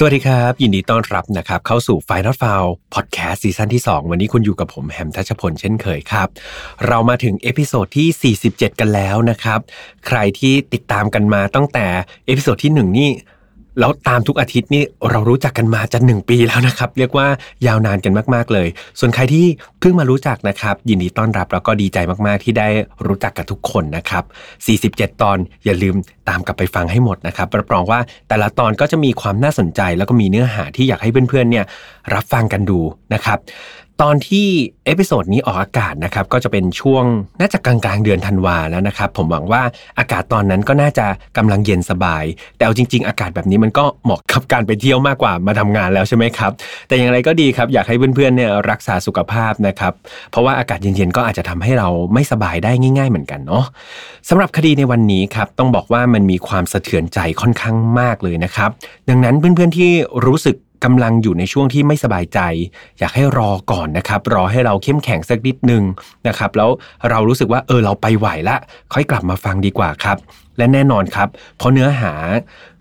สวัสดีครับ ยินดีต้อนรับนะครับเข้าสู่ Final f i l e Podcast ซีซั่นที่ 2 วันนี้คุณอยู่กับผมแฮมทัชพลเช่นเคยครับ เรามาถึง episode ที่ 47 กันแล้วนะครับ ใครที่ติดตามกันมาตั้งแต่ episode ที่ 1 นี่ แล้วตามทุกอาทิตย์นี่เรารู้จักกันมาจะหนึ่งปีแล้วนะครับ เรียกว่ายาวนานกันมาก ๆ เลย ส่วนใครที่เพิ่งมารู้จักนะครับ ยินดีต้อนรับแล้วก็ดีใจมากๆ ที่ได้รู้จักกับทุกคนนะครับ 47 ตอนอย่าลืมตามกลับไปฟังให้หมดนะครับรับรองว่าแต่ละตอนก็จะมีความน่าสนใจ แล้วก็มีเนื้อหาที่อยากให้เพื่อนๆเนี่ยรับฟังกันดูนะครับ ตอนที่ episode นี้ออกอากาศนะครับก็จะเป็นช่วงน่าจะกลางกลางเดือนธันวาแล้วนะครับผมหวังว่าอากาศตอนนั้นก็น่าจะกำลังเย็นสบาย แต่เอาจริง ๆ อากาศแบบนี้มันก็เหมาะกับการไปเที่ยวมากกว่ามาทำงานแล้วใช่ไหมครับแต่อย่างไรก็ดีครับอยากให้เพื่อนๆเนี่ยรักษาสุขภาพนะครับเพราะว่าอากาศเย็นๆก็อาจจะทำให้เราไม่สบายได้ง่าย ๆ เหมือนกันเนาะสำหรับคดีในวันนี้ครับต้องบอกว่ามันมีความสะเทือนใจค่อนข้างมากเลยนะครับดังนั้นเพื่อนๆที่รู้สึก กำลังอยู่ในช่วงที่ไม่สบายใจ อยากให้รอก่อนนะครับ รอให้เราเข้มแข็งสักนิดนึงนะครับ แล้วเรารู้สึกว่าเออเราไปไหวละ ค่อยกลับมาฟังดีกว่าครับ และแน่นอนครับ เพราะเนื้อหา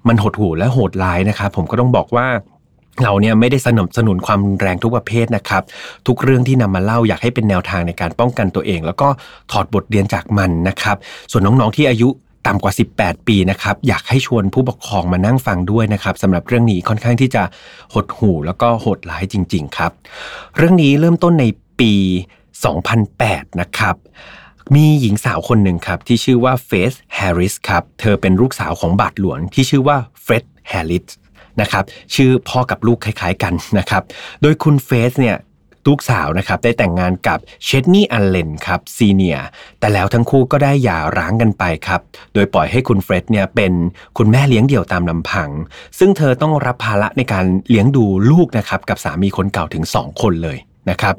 มันหดหู่และโหดร้ายนะครับ ผมก็ต้องบอกว่าเราเนี่ยไม่ได้สนับสนุนความแรงทุกประเภทนะครับ ทุกเรื่องที่นำมาเล่าอยากให้เป็นแนวทางในการป้องกันตัวเอง แล้วก็ถอดบทเรียนจากมันนะครับ ส่วนน้องๆที่อายุ ต่ำกว่า 18 ปีนะครับ อยากให้ชวนผู้ปกครองมานั่งฟังด้วยนะครับสำหรับเรื่องนี้ค่อนข้างที่จะหดหู่แล้วก็โหดร้ายจริง ๆ ครับ เรื่องนี้เริ่มต้นในปี 2008 นะครับมีหญิงสาวคนหนึ่งครับ ที่ชื่อว่าเฟธแฮร์ริสครับ เธอเป็นลูกสาวของบาทหลวงที่ชื่อว่าเฟร็ดแฮร์ริสนะครับชื่อพ่อกับลูกคล้ายๆกันนะครับ โดยคุณเฟธเนี่ย ลูกสาวนะครับได้แต่งงานกับเชดนี่อัลเลนครับซีเนียแต่แล้วทั้งคู่ก็ได้หย่าร้างกันไปครับ โดยปล่อยให้คุณเฟร็ดเนี่ยเป็นคุณแม่เลี้ยงเดี่ยวตามลำพัง ซึ่งเธอต้องรับภาระในการเลี้ยงดูลูกนะครับกับสามีคนเก่าถึง 2 คนเลยนะครับ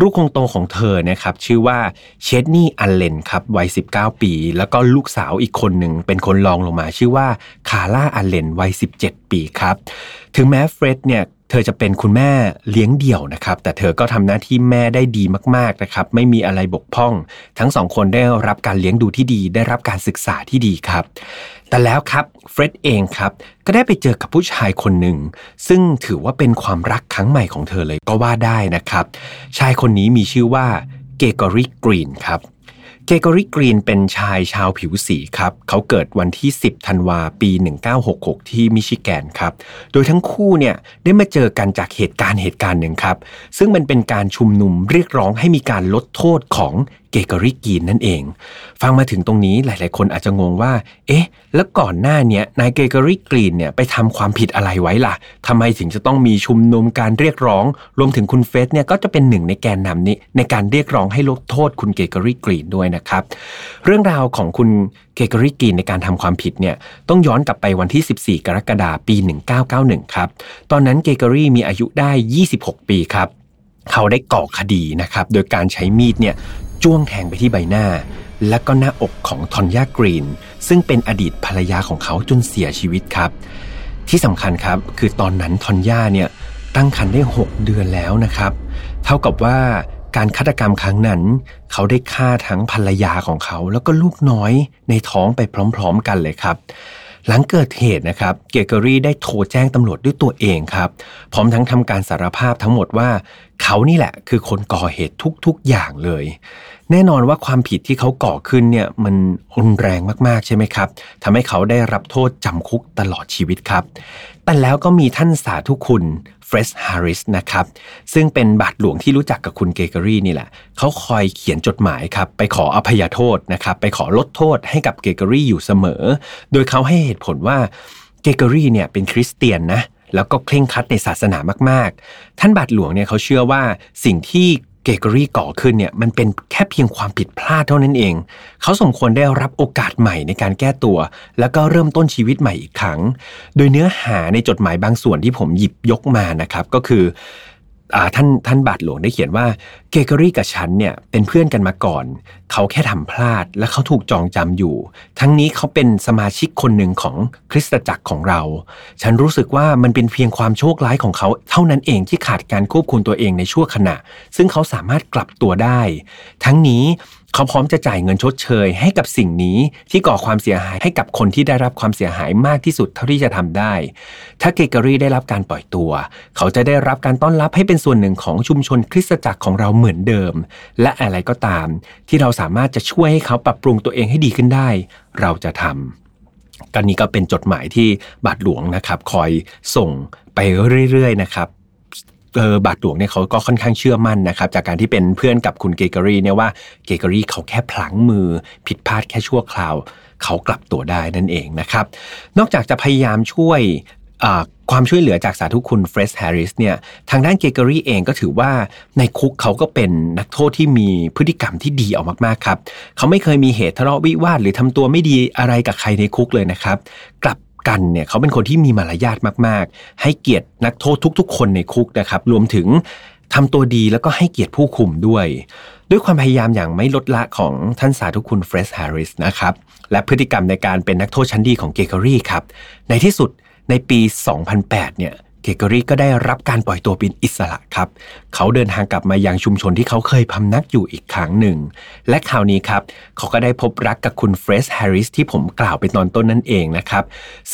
ลูกคงโตของเธอนะครับชื่อว่าเชดนี่อัลเลนครับวัย 19 ปี แล้วก็ลูกสาวอีกคนหนึ่งเป็นคนรองลงมาชื่อว่าคาร่าอัลเลนวัย 17 ปีครับ ถึงแม้เฟร็ดเนี่ย เธอจะเป็นคุณแม่เลี้ยงเดี่ยวนะครับ แต่เธอก็ทำหน้าที่แม่ได้ดีมากๆนะครับ ไม่มีอะไรบกพร่อง ทั้งสองคนได้รับการเลี้ยงดูที่ดี ได้รับการศึกษาที่ดีครับ แต่แล้วครับเฟร็ดเองครับ ก็ได้ไปเจอกับผู้ชายคนหนึ่ง ซึ่งถือว่าเป็นความรักครั้งใหม่ของเธอเลยก็ว่าได้นะครับ ชายคนนี้มีชื่อว่าเกกอริกรีนครับ เกกอริกรีนเป็นชายชาวผิวสีครับ เขาเกิดวันที่ 10 ธันวาปี 1966 ที่มิชิแกนครับ โดยทั้งคู่เนี่ยได้มาเจอกันจากเหตุการณ์เหตุการณ์หนึ่งครับ ซึ่งมันเป็นการชุมนุมเรียกร้องให้มีการลดโทษของ เกกอริกีนนั่นเอง ฟังมาถึงตรงนี้หลาย ๆ คนอาจจะงงว่า เอ๊ะ แล้วก่อนหน้าเนี้นายเกกอริกรีนเนี่ยไปทำความผิดอะไรไว้ล่ะทำไมถึงจะต้องมีชุมนุมการเรียกร้อง รวมถึงคุณเฟสเนี่ยก็จะเป็นหนึ่งในแกนนำนี้ในการเรียกร้องให้ลดโทษคุณเกกอริกรีนด้วยนะครับ เรื่องราวของคุณเกกอริกรีนในการทำความผิดเนี่ยต้องย้อนกลับไปวันที่ 14 กรกฎาคมปี 1991 ครับ ตอนนั้นเกกอรีมีอายุได้ 26 ปีครับเขาได้ก่อคดีนะครับ โดยการใช้มีดเนี่ย จ้วงแทงไปที่ใบหน้า และก็หน้าอกของทอนยากรีน ซึ่งเป็นอดีตภรรยาของเขาจนเสียชีวิตครับ ที่สำคัญครับคือตอนนั้นทอนยาเนี่ยตั้งครรภ์ได้ 6 เดือนแล้วนะครับ เท่ากับว่าการฆาตกรรมครั้งนั้น เขาได้ฆ่าทั้งภรรยาของเขา แล้วก็ลูกน้อยในท้องไปพร้อม ๆ กันเลยครับ หลังเกิดเหตุนะครับเกเกอรี่ได้โทรแจ้งตำรวจด้วยตัวเองครับ พร้อมทั้งทำการสารภาพทั้งหมดว่า เขานี่แหละคือคนก่อเหตุทุกๆอย่างเลย แน่นอนว่าความผิดที่เขาก่อขึ้นเนี่ยมันรุนแรงมากๆใช่ไหมครับทำให้เขาได้รับโทษจำคุกตลอดชีวิตครับ แต่แล้วก็มีท่านสาธุคุณ เฟร็ดแฮร์ริสนะครับซึ่งเป็นบาทหลวงที่รู้จักกับคุณเกรกอรี่นี่แหละเขาคอยเขียนจดหมายครับไปขออภัยโทษนะครับไปขอลดโทษให้กับเกรกอรี่อยู่เสมอ โดยเขาให้เหตุผลว่าเกรกอรี่เนี่ยเป็นคริสเตียนนะแล้วก็เคร่งครัดในศาสนามาก ๆ ท่านบาทหลวงเนี่ยเขาเชื่อว่าสิ่งที่ เกรกอรี่ก่อขึ้นเนี่ยมันเป็นแค่เพียงความผิดพลาดเท่านั้นเอง เขาสมควรได้รับโอกาสใหม่ในการแก้ตัว แล้วก็เริ่มต้นชีวิตใหม่อีกครั้ง โดยเนื้อหาในจดหมายบางส่วนที่ผมหยิบยกมานะครับก็คือ ท่านท่านบาทหลวงได้เขียนว่าเกเกอรี่กับฉันเนี่ยเป็นเพื่อนกันมาก่อน เขาแค่ทำพลาดและเขาถูกจองจำอยู่ ทั้งนี้เขาเป็นสมาชิกคนหนึ่งของคริสตจักรของเรา ฉันรู้สึกว่ามันเป็นเพียงความโชคร้ายของเขา เท่านั้นเองที่ขาดการควบคุมตัวเองในชั่วขณะ ซึ่งเขาสามารถกลับตัวได้ ทั้งนี้ เขาพร้อมจะจ่ายเงินชดเชย ให้กับสิ่งนี้ที่ก่อความเสียหายให้กับคนที่ได้รับความเสียหายมากที่สุดเท่าที่จะทำได้ ถ้าเกเกอรี่ได้รับการปล่อยตัว เขาจะได้รับการต้อนรับให้เป็นส่วนหนึ่งของชุมชนคริสตจักรของเราเหมือนเดิม และอะไรก็ตาม ที่เราสามารถจะช่วยให้เขาปรับปรุงตัวเองให้ดีขึ้นได้ เราจะทำกันนี้ก็เป็นจดหมายที่บาทหลวงนะครับ คอยส่งไปเรื่อยๆนะครับ เออบาทหลวงเนี่ยเขาก็ค่อนข้างเชื่อมั่นนะครับ จากการที่เป็นเพื่อนกับคุณเกรกอรี่เนี่ยว่าเกรกอรี่เขาแค่พลั้งมือผิดพลาดแค่ชั่วคราว เขากลับตัวได้นั่นเองนะครับ นอกจากจะพยายามช่วยความช่วยเหลือจากสาธุคุณเฟร็ดแฮร์ริสเนี่ยทางด้านเกรกอรี่เองก็ถือว่าในคุกเขาก็เป็นนักโทษที่มีพฤติกรรมที่ดีออกมากๆครับ เขาไม่เคยมีเหตุทะเลาะวิวาทหรือทำตัวไม่ดีอะไรกับใครในคุกเลยนะครับ กลับ กันเนี่ยเขาเป็นคนที่มีมารยาทมาก ๆ ให้เกียรตินักโทษทุก ๆ คนในคุกนะครับ รวมถึงทำตัวดีแล้วก็ให้เกียรติผู้คุมด้วย ด้วยความพยายามอย่างไม่ลดละของท่านสาธุคุณเฟร็ดแฮร์ริสนะครับและพฤติกรรมในการเป็นนักโทษชั้นดีของเกรกอรี่ครับในที่สุดในปี 2008 เนี่ย เกรกอรี่ก็ได้รับการปล่อยตัวเป็นอิสระครับ เขาเดินทางกลับมายังชุมชนที่เขาเคยพำนักอยู่อีกครั้งหนึ่ง และคราวนี้ครับ เขาก็ได้พบรักกับคุณเฟธแฮร์ริสที่ผมกล่าวไปตอนต้นนั่นเองนะครับ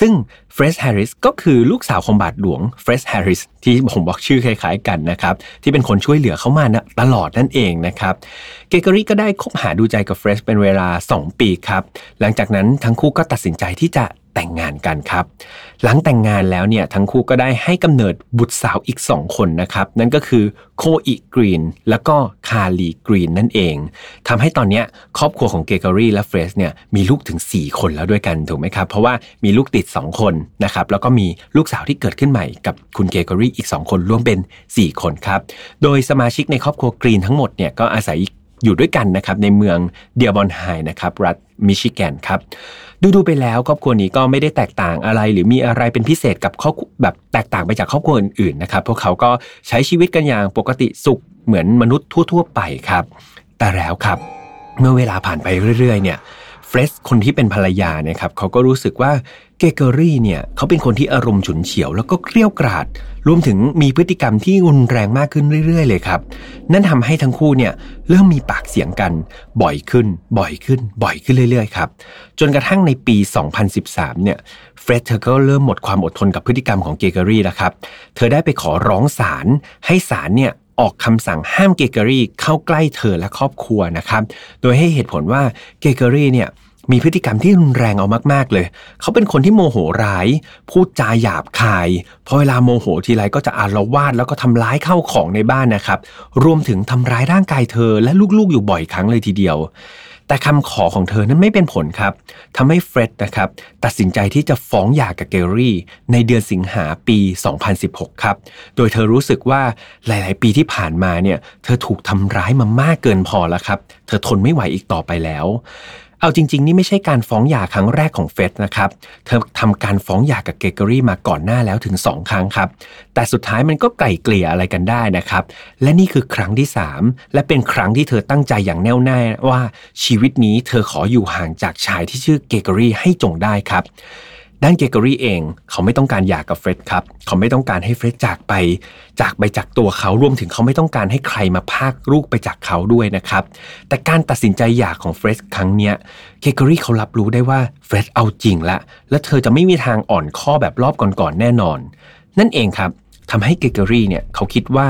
ซึ่งเฟธแฮร์ริสก็คือลูกสาวของบาทหลวงเฟร็ดแฮร์ริสที่ผมบอกชื่อคล้ายๆกันนะครับ ที่เป็นคนช่วยเหลือเขามานะตลอดนั่นเองนะครับ เกรกอรี่ก็ได้คบหาดูใจกับเฟธเป็นเวลา 2 ปีครับ หลังจากนั้นทั้งคู่ก็ตัดสินใจที่จะ แต่งงานกันครับ หลังแต่งงานแล้วเนี่ยทั้งคู่ก็ได้ให้กำเนิดบุตรสาวอีก 2 คนนะครับ นั่นก็คือโคอีกรีนแล้วก็คาลีกรีนนั่นเองทำให้ตอนนี้ครอบครัวของเกรกอรี่และเฟธเนี่ยมีลูกถึง 4 คนแล้วด้วยกันถูกไหมครับ เพราะว่ามีลูกติด 2 คนนะครับแล้วก็มีลูกสาวที่เกิดขึ้นใหม่กับคุณเกรกอรี่อีก 2 คนรวมเป็น 4 คนครับโดยสมาชิกในครอบครัวกรีนทั้งหมดเนี่ยก็อาศัยอยู่ด้วยกันนะครับในเมืองเดียร์บอร์นไฮตส์นะครับรัฐ มิชิแกนครับดูดูไปแล้วครอบครัวนี้ก็ไม่ได้แตกต่างอะไร หรือมีอะไรเป็นพิเศษกับครอบแบบแตกต่างไปจากครอบครัวอื่นๆนะครับพวกเขาก็ใช้ชีวิตกันอย่างปกติสุขเหมือนมนุษย์ทั่ว ๆ ไปครับ แต่แล้วครับ เมื่อเวลาผ่านไปเรื่อย ๆ เนี่ย เฟรชคนที่เป็นภรรยาเนี่ยครับเขาก็รู้สึกว่าเกเกอรี่เนี่ยเขาเป็นคนที่อารมณ์ฉุนเฉียว แล้วก็เกรี้ยวกราด รวมถึงมีพฤติกรรมที่รุนแรงมากขึ้นเรื่อย ๆ เลยครับ นั่นทำให้ทั้งคู่เนี่ยเริ่มมีปากเสียงกัน บ่อยขึ้น บ่อยขึ้น บ่อยขึ้นเรื่อย ๆ ครับ จนกระทั่งในปี 2013 เนี่ยเฟรดเธอก็เริ่มหมดความอดทนกับพฤติกรรมของเกเกอรี่แล้วครับ เธอได้ไปขอร้องศาลให้ศาลเนี่ย ออกคำสั่งห้ามเกเกอรี่เข้าใกล้เธอและครอบครัวนะครับ โดยให้เหตุผลว่าเกเกอรี่เนี่ยมีพฤติกรรมที่รุนแรงเอามาก ๆ เลย เขาเป็นคนที่โมโหร้าย พูดจาหยาบคาย พอเวลาโมโหทีไรก็จะอารวาสแล้วก็ทำร้ายเข้าของในบ้านนะครับ รวมถึงทำร้ายร่างกายเธอและลูกๆอยู่บ่อยครั้งเลยทีเดียว แต่คำขอของเธอนั้นไม่เป็นผลครับทำให้เฟร็ดนะครับตัดสินใจที่จะฟ้องหย่ากับเกรกอรี่ ในเดือนสิงหาปี 2016 ครับ โดยเธอรู้สึกว่าหลาย ๆ ปีที่ผ่านมาเนี่ยเธอถูกทำร้ายมามากเกินพอแล้วครับ เธอทนไม่ไหวอีกต่อไปแล้ว เอาจริง ๆ นี่ไม่ใช่การฟ้องหย่าครั้งแรกของเฟธนะครับ เธอทำการฟ้องหย่ากับเกรกอรี่มาก่อนหน้าแล้วถึง 2 ครั้งครับ แต่สุดท้ายมันก็ไกล่เกลี่ยอะไรกันได้นะครับ และนี่คือครั้งที่ 3 และเป็นครั้งที่เธอตั้งใจอย่างแน่วแน่ว่าชีวิตนี้เธอขออยู่ห่างจากชายที่ชื่อเกรกอรี่ให้จงได้ครับ ด้านเกรกอรี่เอง เขาไม่ต้องการหย่ากับเฟร็ดครับ เขาไม่ต้องการให้เฟร็ดจากไป จากไปจากตัวเขารวมถึงเขาไม่ต้องการให้ใครมาพากลูกไปจากเขาด้วยนะครับ แต่การตัดสินใจหย่าของเฟร็ดครั้งเนี้ยเกเกอรี่เขารับรู้ได้ว่าเฟร็ดเอาจริงละและเธอจะไม่มีทางอ่อนข้อแบบรอบก่อนๆแน่นอน นั่นเองครับทำให้เกรกอรี่เนี่ยเขาคิดว่า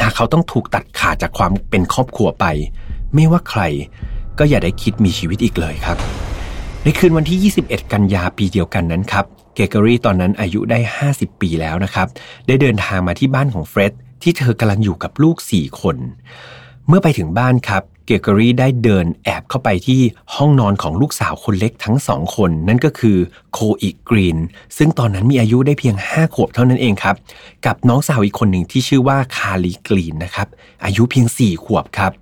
หากเขาต้องถูกตัดขาดจากความเป็นครอบครัวไป ไม่ว่าใครก็อย่าได้คิดมีชีวิตอีกเลยครับ ในคืนวันที่ 21 กันยาปีเดียวกันนั้นครับ เกรกอรี่ตอนนั้นอายุได้ 50 ปีแล้วนะครับ ได้เดินทางมาที่บ้านของเฟร็ดที่เธอกำลังอยู่กับลูก 4 คน เมื่อไปถึงบ้านครับเกรกอรี่ได้เดินแอบเข้าไปที่ห้องนอนของลูกสาวคนเล็กทั้งสองคน นั่นก็คือโคอีกรีน ซึ่งตอนนั้นมีอายุได้เพียง 5 ขวบเท่านั้นเองครับ กับน้องสาวอีกคนหนึ่งที่ชื่อว่าคาลีกรีนนะครับ อายุเพียง 4 ขวบครับ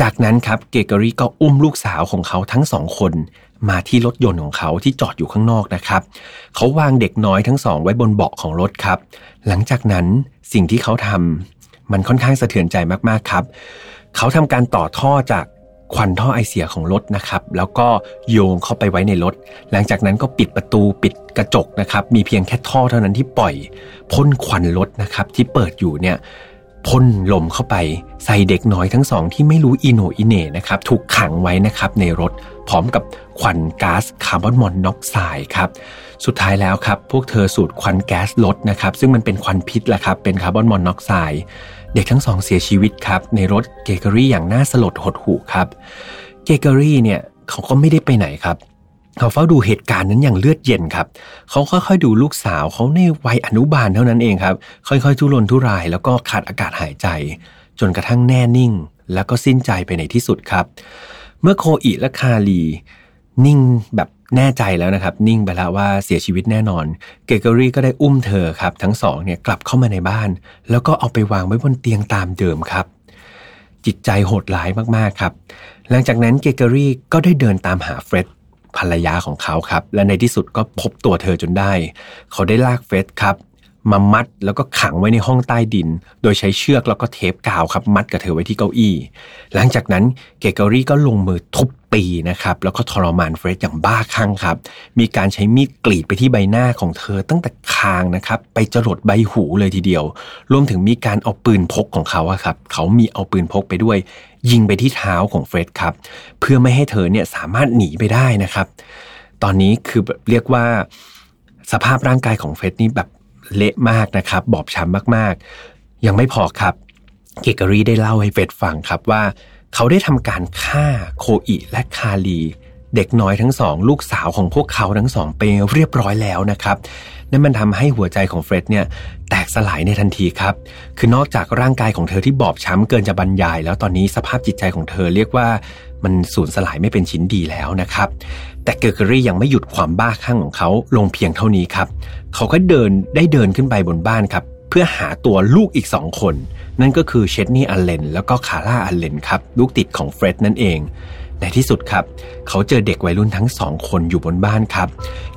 จากนั้นครับเกเกอรี่ก็อุ้มลูกสาวของเขาทั้งสองคน มาที่รถยนต์ของเขาที่จอดอยู่ข้างนอกนะครับ เขาวางเด็กน้อยทั้งสองไว้บนเบาะของรถครับ หลังจากนั้นสิ่งที่เขาทมันค่อนข้างสะเทือนใจมากๆครับ เขาทำการต่อท่อจากควันท่อไอเสียของรถนะครับ แล้วก็โยงเข้าไปไว้ในรถ หลังจากนั้นก็ปิดประตูปิดกระจกนะครับ มีเพียงแค่ท่อเท่านั้นที่ปล่อยพ่นควันรถนะครับที่เปิดอยู่เนี่ย พ่นลมเข้าไปใส่เด็กน้อยทั้งสองที่ไม่รู้อิโนอิเน่นะครับถูกขังไว้นะครับในรถพร้อมกับควันก๊าซคาร์บอนมอนอกไซด์ครับสุดท้ายแล้วครับพวกเธอสูดควันแก๊สรถนะครับซึ่งมันเป็นควันพิษแหละครับเป็นคาร์บอนมอนอกไซด์เด็กทั้งสองเสียชีวิตครับในรถเกเกอรี่อย่างน่าสลดหดหู่ครับเกเกอรี่เนี่ยเขาก็ไม่ได้ไปไหนครับ เขาเฝ้าดูเหตุการณ์นั้นอย่างเลือดเย็นครับ เขาค่อยๆดูลูกสาวเขาในวัยอนุบาลเท่านั้นเองครับ ค่อยๆทุรนทุราย แล้วก็ขาดอากาศหายใจ จนกระทั่งแน่นิ่ง แล้วก็สิ้นใจไปในที่สุดครับ เมื่อโคอิและคาลี นิ่งแบบแน่ใจแล้วนะครับ นิ่งไปแล้วว่าเสียชีวิตแน่นอน เกรกอรี่ก็ได้อุ้มเธอครับ ทั้งสองเนี่ยกลับเข้ามาในบ้าน แล้วก็เอาไปวางไว้บนเตียงตามเดิมครับจิตใจโหดร้ายมาก ๆ ครับ หลังจากนั้นเกเกอรี่ก็ได้เดินตามหาเฟร็ด ภรรยาของเขาครับ และในที่สุดก็พบตัวเธอจนได้ เขาได้ลากเฟธครับ มามัดแล้วก็ขังไว้ในห้องใต้ดิน โดยใช้เชือกแล้วก็เทปกาวครับ มัดกับเธอไว้ที่เก้าอี้ หลังจากนั้นเกรกอรี่ก็ลงมือทุบตีนะครับแล้วก็ทรมานเฟรดอย่างบ้าคลั่งครับ มีการใช้มีดกรีดไปที่ใบหน้าของเธอตั้งแต่คางนะครับไปจรดใบหูเลยทีเดียว รวมถึงมีการเอาปืนพกของเขาครับเขามีเอาปืนพกไปด้วย ยิงไปที่เท้าของเฟรดครับเพื่อไม่ให้เธอเนี่ยสามารถหนีไปได้นะครับ ตอนนี้คือเรียกว่าสภาพร่างกายของเฟรดนี่แบบ เละมากนะครับ บอบช้ำมากๆ ยังไม่พอครับเกรกอรี่ได้เล่าให้เฟธฟังครับว่า เขาได้ทำการฆ่าโคอิและคาลี เด็กน้อยทั้งสอง ลูกสาวของพวกเขาทั้งสองไปเรียบร้อยแล้วนะครับนั่นมันทำให้หัวใจของเฟร็ดเนี่ยแตกสลายในทันทีครับ คือนอกจากร่างกายของเธอที่บอบช้ำเกินจะบรรยาย แล้วตอนนี้สภาพจิตใจของเธอเรียกว่ามันสูญสลายไม่เป็นชิ้นดีแล้วนะครับ แต่เกอร์เกอรี่ยังไม่หยุดความบ้าคลั่งของเขาลงเพียงเท่านี้ครับ เขาก็เดินได้เดินขึ้นไปบนบ้านครับ เพื่อหาตัวลูกอีกสองคน นั่นก็คือเชดนี่อัลเลนแล้วก็คาร่าอัลเลนครับ ลูกติดของเฟร็ดนั่นเอง ในที่สุดครับ เขาเจอเด็กวัยรุ่นทั้งสองคนอยู่บนบ้านครับ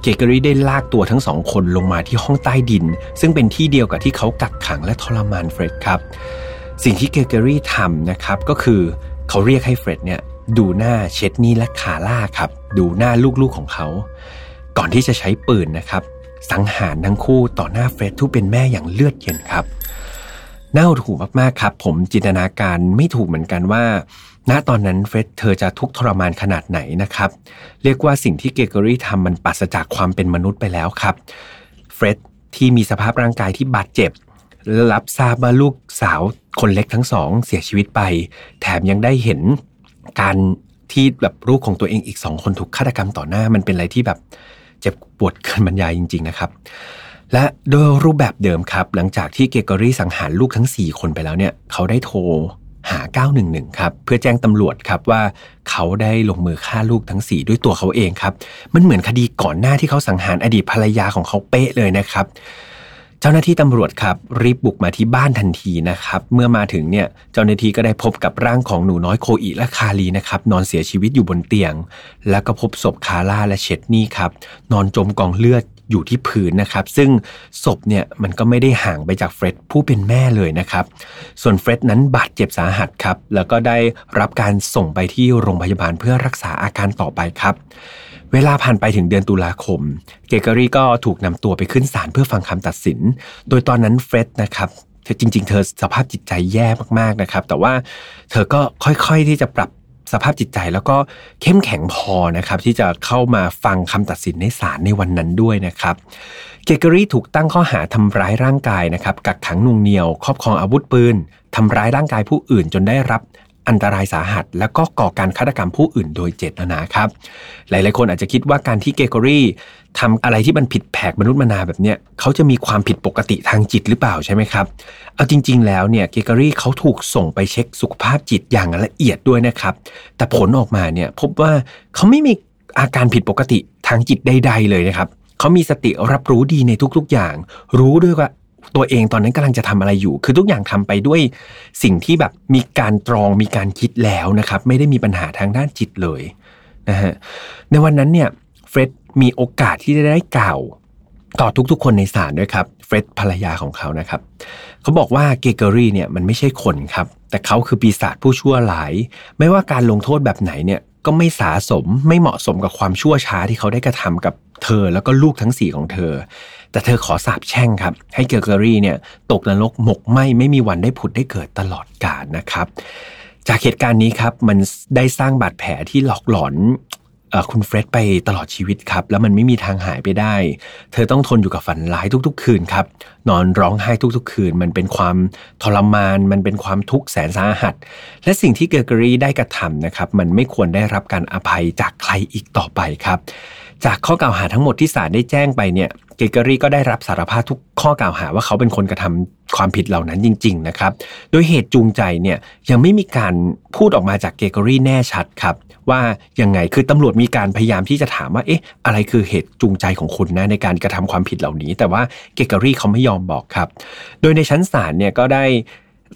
เกรกอรี่ได้ลากตัวทั้งสองคนลงมาที่ห้องใต้ดิน ซึ่งเป็นที่เดียวกับที่เขากักขังและทรมานเฟร็ดครับ สิ่งที่เกรกอรี่ทำนะครับก็คือเขาเรียกให้เฟร็ดเนี่ยดูหน้าเชดนี่และคาร่าครับ ดูหน้าลูกๆของเขา ก่อนที่จะใช้ปืนนะครับ สังหารทั้งคู่ต่อหน้าเฟร็ดที่เป็นแม่อย่างเลือดเย็นครับน่าหดหูมากๆครับ ผมจินตนาการไม่ถูกเหมือนกันว่า ณตอนนั้นเฟร็ดเธอจะทุกข์ทรมานขนาดไหนนะครับ เรียกว่าสิ่งที่เกเกอรี่ทำมันปัสจากความเป็นมนุษย์ไปแล้วครับเฟร็ดที่มีสภาพร่างกายที่บาดเจ็บ รับทราบว่าลูกสาวคนเล็กทั้งสองเสียชีวิตไป แถมยังได้เห็นการที่แบบลูกของตัวเองอีกสองคนถูกฆาตกรรมต่อหน้ามันเป็นอะไรที่แบบเจ็บปวดเกินบรรยายจริง ๆนะครับ และโดยรูปแบบเดิมครับ หลังจากที่เกเกอรี่สังหารลูกทั้ง 4 คนไปแล้วเนี่ย เขาได้โทร หา 911 ครับ เพื่อแจ้งตำรวจครับว่าเขาได้ลงมือฆ่าลูกทั้ง 4 ด้วยตัวเขาเองครับ มันเหมือนคดีก่อนหน้าที่เขาสังหารอดีตภรรยาของเขาเป๊ะเลยนะครับเจ้าหน้าที่ตำรวจครับรีบบุกมาที่บ้านทันทีนะครับ เมื่อมาถึงเนี่ยเจ้าหน้าที่ก็ได้พบกับร่างของหนูน้อยโคอิและคาลีนะครับ นอนเสียชีวิตอยู่บนเตียง แล้วก็พบศพคาร่าและเชดนี่ครับ นอนจมกองเลือด อยู่ที่พื้นนะครับ ซึ่งศพเนี่ยมันก็ไม่ได้ห่างไปจากเฟร็ดผู้เป็นแม่เลยนะครับ ส่วนเฟร็ดนั้นบาดเจ็บสาหัสครับ แล้วก็ได้รับการส่งไปที่โรงพยาบาลเพื่อรักษาอาการต่อไปครับ เวลาผ่านไปถึงเดือนตุลาคม เกเกอรี่ก็ถูกนำตัวไปขึ้นศาลเพื่อฟังคำตัดสิน โดยตอนนั้นเฟร็ดนะครับเธอจริง ๆ เธอสภาพจิตใจแย่มากๆนะครับ แต่ว่าเธอก็ค่อยๆที่จะปรับ สภาพจิตใจแล้วก็เข้มแข็งพอนะครับที่จะเข้ามาฟังคำตัดสินในศาลในวันนั้นด้วยนะครับเกเกอรี่ถูกตั้งข้อหาทำร้ายร่างกายนะครับกักขังนุงเหนียว ครอบครองอาวุธปืนทำร้ายร่างกายผู้อื่นจนได้รับ อันตรายสาหัส และก็ก่อการฆาตกรรมผู้อื่นโดยเจตนาครับ หลายๆคนอาจจะคิดว่าการที่เกเกอรี่ทำอะไรที่มันผิดแผกมนุษย์มนาแบบเนี้ยเขาจะมีความผิดปกติทางจิตหรือเปล่าใช่ไหมครับ เอาจริง ๆ แล้วเนี่ยเกเกอรี่เขาถูกส่งไปเช็คสุขภาพจิตอย่างละเอียดด้วยนะครับ แต่ผลออกมาเนี่ยพบว่าเขาไม่มีอาการผิดปกติทางจิตใด ๆ เลยนะครับเขามีสติรับรู้ดีในทุกๆอย่าง รู้ด้วยว่า ตัวเองตอนนั้นกำลังจะทำอะไรอยู่ คือทุกอย่างทำไปด้วยสิ่งที่แบบมีการตรองมีการคิดแล้วนะครับ ไม่ได้มีปัญหาทางด้านจิตเลยนะฮะในวันนั้นเนี่ยเฟร็ดมีโอกาสที่จะได้กล่าวต่อทุกๆ คนในศาลด้วยครับเฟร็ดภรรยาของเขานะครับ เขาบอกว่าเกเกอรี่เนี่ยมันไม่ใช่คนครับ แต่เขาคือปีศาจผู้ชั่วหลาย ไม่ว่าการลงโทษแบบไหนเนี่ย ก็ไม่สาสมไม่เหมาะสมกับความชั่วช้าที่เขาได้กระทำกับเธอแล้วก็ลูกทั้งสี่ของเธอ แต่เธอขอสาบแช่งครับ ให้เกอร์เกอรี่เนี่ยตกนรกหมกไหมไม่มีวันได้ผุดได้เกิดตลอดกาลนะครับ จากเหตุการณ์นี้ครับมันได้สร้างบาดแผลที่หลอกหลอน คุณเฟร็ดไปตลอดชีวิตครับ แล้วมันไม่มีทางหายไปได้ เธอต้องทนอยู่กับฝันร้ายทุกๆ คืนครับ นอนร้องไห้ทุกๆ คืน มันเป็นความทรมาน มันเป็นความทุกข์แสนสาหัส และสิ่งที่เกรกอรี่ได้กระทำนะครับ มันไม่ควรได้รับการอภัยจากใครอีกต่อไปครับ จากข้อกล่าวหาทั้งหมดที่ศาลได้แจ้งไปเนี่ย เกอร์เกอรี่ก็ได้รับสารภาพทุกข้อกล่าวหาว่าเขาเป็นคนกระทำ ความผิดเหล่านั้นจริง ๆ นะครับ โดยเหตุจูงใจเนี่ยยังไม่มีการพูดออกมาจากเกรกอรี่แน่ชัดครับ ว่ายังไงคือตำรวจมีการพยายามที่จะถามว่าเอ๊ะอะไรคือเหตุจูงใจของคุณนะในการกระทำความผิดเหล่านี้ แต่ว่าเกรกอรี่เขาไม่ยอมบอกครับ โดยในชั้นศาลเนี่ยก็ได้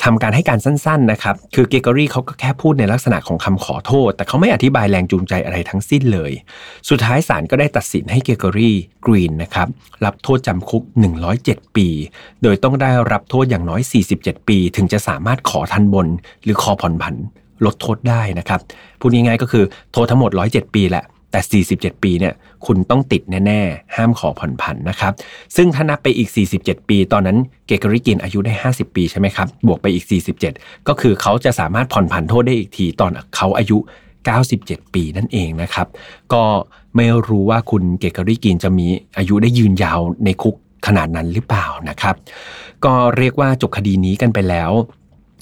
ทำการให้การสั้นๆนะครับ คือเกรกอรี่เขาก็แค่พูดในลักษณะของคำขอโทษ แต่เขาไม่อธิบายแรงจูงใจอะไรทั้งสิ้นเลย สุดท้ายศาลก็ได้ตัดสินให้เกรกอรี่กรีนนะครับ รับโทษจำคุก 107 ปี โดยต้องได้รับโทษอย่างน้อย 47 ปี ถึงจะสามารถขอทันบน หรือขอผ่อนผันลดโทษได้นะครับ พูดง่ายๆก็คือโทษทั้งหมด 107 ปีแหละ แต่ 47 ปีเนี่ยคุณต้องติดแน่ ๆ ห้ามขอผ่อนผันนะครับ ซึ่งถ้านับไปอีก 47 ปี ตอนนั้นเกเกอริกินอายุได้ 50 ปีใช่ไหมครับ บวกไปอีก 47 ก็คือเขาจะสามารถผ่อนผันโทษได้อีกที ตอนเขาอายุ 97 ปีนั่นเองนะครับ ก็ไม่รู้ว่าคุณเกเกอริกินจะมีอายุได้ยืนยาวในคุกขนาดนั้นหรือเปล่านะครับ ก็เรียกว่าจบคดีนี้กันไปแล้ว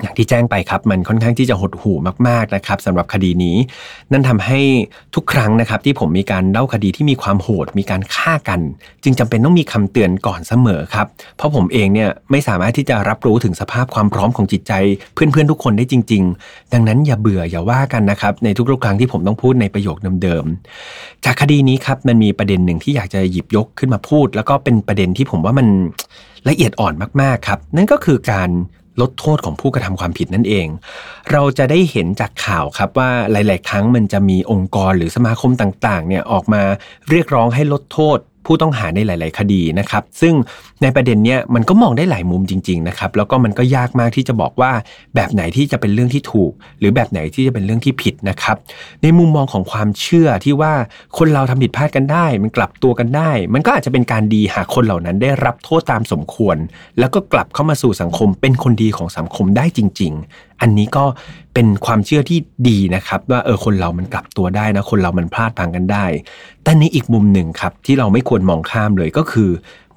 อย่างที่แจ้งไปครับมันค่อนข้างที่จะหดหู่มากๆนะครับสำหรับคดีนี้ นั่นทำให้ทุกครั้งนะครับ ที่ผมมีการเล่าคดีที่มีความโหด มีการฆ่ากัน จึงจำเป็นต้องมีคำเตือนก่อนเสมอครับ เพราะผมเองเนี่ยไม่สามารถที่จะรับรู้ถึงสภาพความพร้อมของจิตใจ เพื่อนๆทุกคนได้จริง ๆ ดังนั้นอย่าเบื่ออย่าว่ากันนะครับในทุกๆครั้งที่ผมต้องพูดในประโยคเดิมๆจากคดีนี้ครับมันมีประเด็นหนึ่งที่อยากจะหยิบยกขึ้นมาพูด แล้วก็เป็นประเด็นที่ผมว่ามันละเอียดอ่อนมากๆครับ นั่นก็คือการ ลดโทษของผู้กระทำความผิดนั่นเอง เราจะได้เห็นจากข่าวครับว่าหลาย ๆ ครั้งมันจะมีองค์กรหรือสมาคมต่าง ๆ เนี่ยออกมาเรียกร้องให้ลดโทษผู้ต้องหาในหลาย ๆ คดีนะครับ ซึ่ง ในประเด็นเนี้ยมันก็มองได้หลายมุมจริง ๆนะครับ แล้วก็มันก็ยากมากที่จะบอกว่าแบบไหนที่จะเป็นเรื่องที่ถูก หรือแบบไหนที่จะเป็นเรื่องที่ผิดนะครับ ในมุมมองของความเชื่อที่ว่าคนเราทำผิดพลาดกันได้ มันกลับตัวกันได้ มันก็อาจจะเป็นการดีหากคนเหล่านั้นได้รับโทษตามสมควร แล้วก็กลับเข้ามาสู่สังคมเป็นคนดีของสังคมได้จริง ๆ อันนี้ก็เป็นความเชื่อที่ดีนะครับ ว่าเออคนเรามันกลับตัวได้นะคนเรามันพลาดพังกันได้ แต่ในอีกมุมหนึ่งครับที่เราไม่ควรมองข้ามเลยก็คือ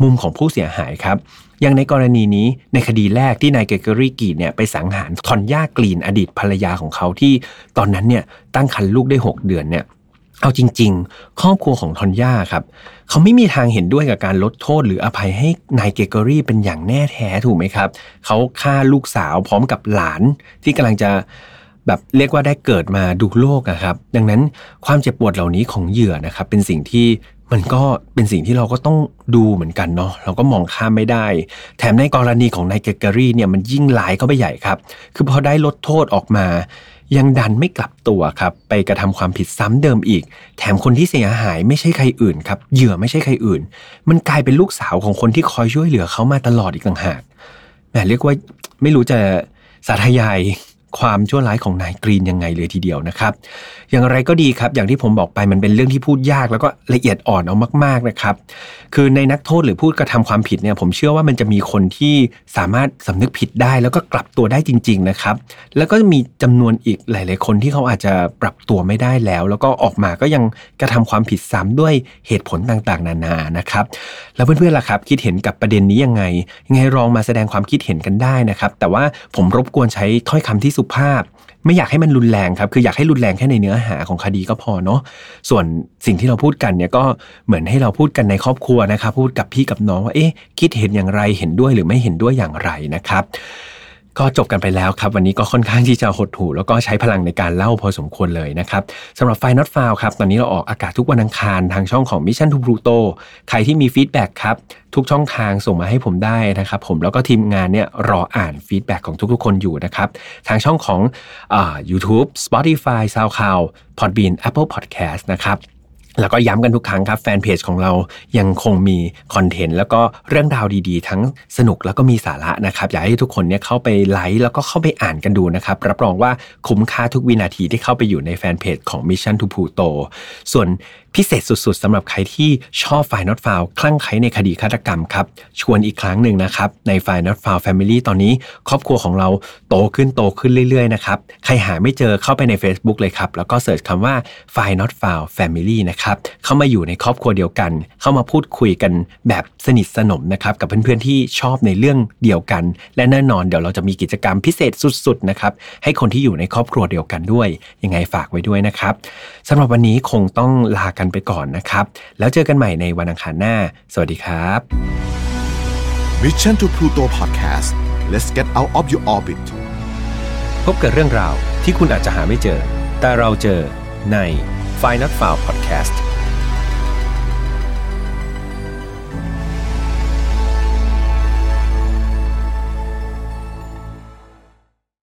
มุมของผู้เสียหายครับอย่างในกรณีนี้ในคดีแรกที่นายเกเกอรี่กีเนี่ยไปสังหารทอนย่ากรีนอดีตภรรยาของเขาที่ตอนนั้นเนี่ยตั้งครรภ์ลูกได้ 6 เดือนเนี่ยเอาจริง ๆ ครอบครัวของทอนย่าครับเขาไม่มีทางเห็นด้วยกับการลดโทษหรืออภัยให้นายเกเกอรี่เป็นอย่างแน่แท้ถูกไหมครับเขาฆ่าลูกสาวพร้อมกับหลานที่กำลังจะแบบเรียกว่าได้เกิดมาดูโลกอะครับ ดังนั้นความเจ็บปวดเหล่านี้ของเหยื่อนะครับเป็นสิ่งที่ มันก็เป็นสิ่งที่เราก็ต้องดูเหมือนกันเนาะเราก็มองข้ามไม่ได้ แถมในกรณีของนายเกเกอรี่เนี่ยมันยิ่งหลายเข้าไปใหญ่ครับ คือพอได้ลดโทษออกมา ยังดันไม่กลับตัวครับ ไปกระทำความผิดซ้ำเดิมอีก แถมคนที่เสียหายไม่ใช่ใครอื่นครับเหยื่อไม่ใช่ใครอื่น มันกลายเป็นลูกสาวของคนที่คอยช่วยเหลือเขามาตลอดอีกต่างหากแหมเรียกว่าไม่รู้จะสาธยาย ความชั่วร้ายของนายกรีนยังไงเลยทีเดียวนะครับ อย่างไรก็ดีครับ อย่างที่ผมบอกไปมันเป็นเรื่องที่พูดยากแล้วก็ละเอียดอ่อนเอามาก ๆนะครับ คือในนักโทษหรือผู้กระทำความผิดเนี่ยผมเชื่อว่ามันจะมีคนที่สามารถสำนึกผิดได้ แล้วก็กลับตัวได้จริง ๆนะครับ แล้วก็มีจำนวนอีกหลาย ๆ คนที่เขาอาจจะปรับตัวไม่ได้แล้ว แล้วก็ออกมาก็ยังกระทำความผิดซ้ำด้วยเหตุผลต่างๆ นานานะครับ แล้วเพื่อนๆล่ะครับ คิดเห็นกับประเด็นนี้ยังไงยังไงลองมาแสดงความคิดเห็นกันได้นะครับ แต่ว่าผมรบกวนใช้ถ้อยคำที่สุภาพ ไม่อยากให้มันรุนแรงครับ คืออยากให้รุนแรงแค่ในเนื้อหาของคดีก็พอเนาะส่วนสิ่งที่เราพูดกันเนี่ยก็เหมือนให้เราพูดกันในครอบครัวนะครับ พูดกับพี่กับน้องว่าเอ๊ะคิดเห็นอย่างไรเห็นด้วยหรือไม่เห็นด้วยอย่างไรนะครับ ก็จบกันไปแล้วครับ วันนี้ก็ค่อนข้างที่จะหดหู่แล้วก็ใช้พลังในการเล่าพอสมควรเลยนะครับสำหรับ File Not Found ครับ ตอนนี้เราออกอากาศทุกวันอังคารทางช่องของ Mission to Pluto ใครที่มี feedback ครับ ทุกช่องทางส่งมาให้ผมได้นะครับ ผมแล้วก็ทีมงานเนี่ยรออ่าน feedback ของทุกๆ คนอยู่นะครับ ทางช่องของอ YouTube Spotify SoundCloud Podbean Apple Podcast นะครับ แล้วก็ย้ำกันทุกครั้งครับแฟนเพจของเรายังคงมี content แล้วก็เรื่องราวดีๆ ทั้งสนุกแล้วก็มีสาระนะครับ อยากให้ทุกคนเนี่ยเข้าไปไลค์แล้วก็เข้าไปอ่านกันดูนะครับ รับรองว่าคุ้มค่าทุกวินาทีที่เข้าไปอยู่ในแฟนเพจของ Mission to Pluto ส่วนพิเศษสุดๆสำหรับใครที่ชอบ f i น Not f o u คลั่งไคล้ในคดีฆาตกรรมครับ ชวนอีกครั้งหนึ่งนะครับ ใน f i น Not f o u Family ตอนนี้ ครอบครัวของเราโตขึ้นโตขึ้นเรื่อยๆนะครับใครหาไม่เจอเข้าไปใน Facebook เลยครับแล้วก็เสิร์ชคำว่า f i น Not f o u Family นะครับเข้ามาอยู่ในครอบครัวเดียวกัน เข้ามาพูดคุยกันแบบสนิทสนมนะครับกับเพื่อนๆที่ชอบในเรื่องเดียวกัน และแน่นอนเดี๋ยวเราจะมีกิจกรรมพิเศษสุดๆนะครับให้คนที่อยู่ในครอบครัวเดียวกันด้วย ยังไงฝากไว้ด้วยนะครับสำหรับวันนี้คงต้องลากันไปก่อนนะครับ แล้วเจอกันใหม่ในวันอังคารหน้า สวัสดีครับ Mission to Pluto Podcast let's get out of your orbit พบกับเรื่องราวที่คุณอาจจะหาไม่เจอ แต่เราเจอใน f i n a l f i l e Podcast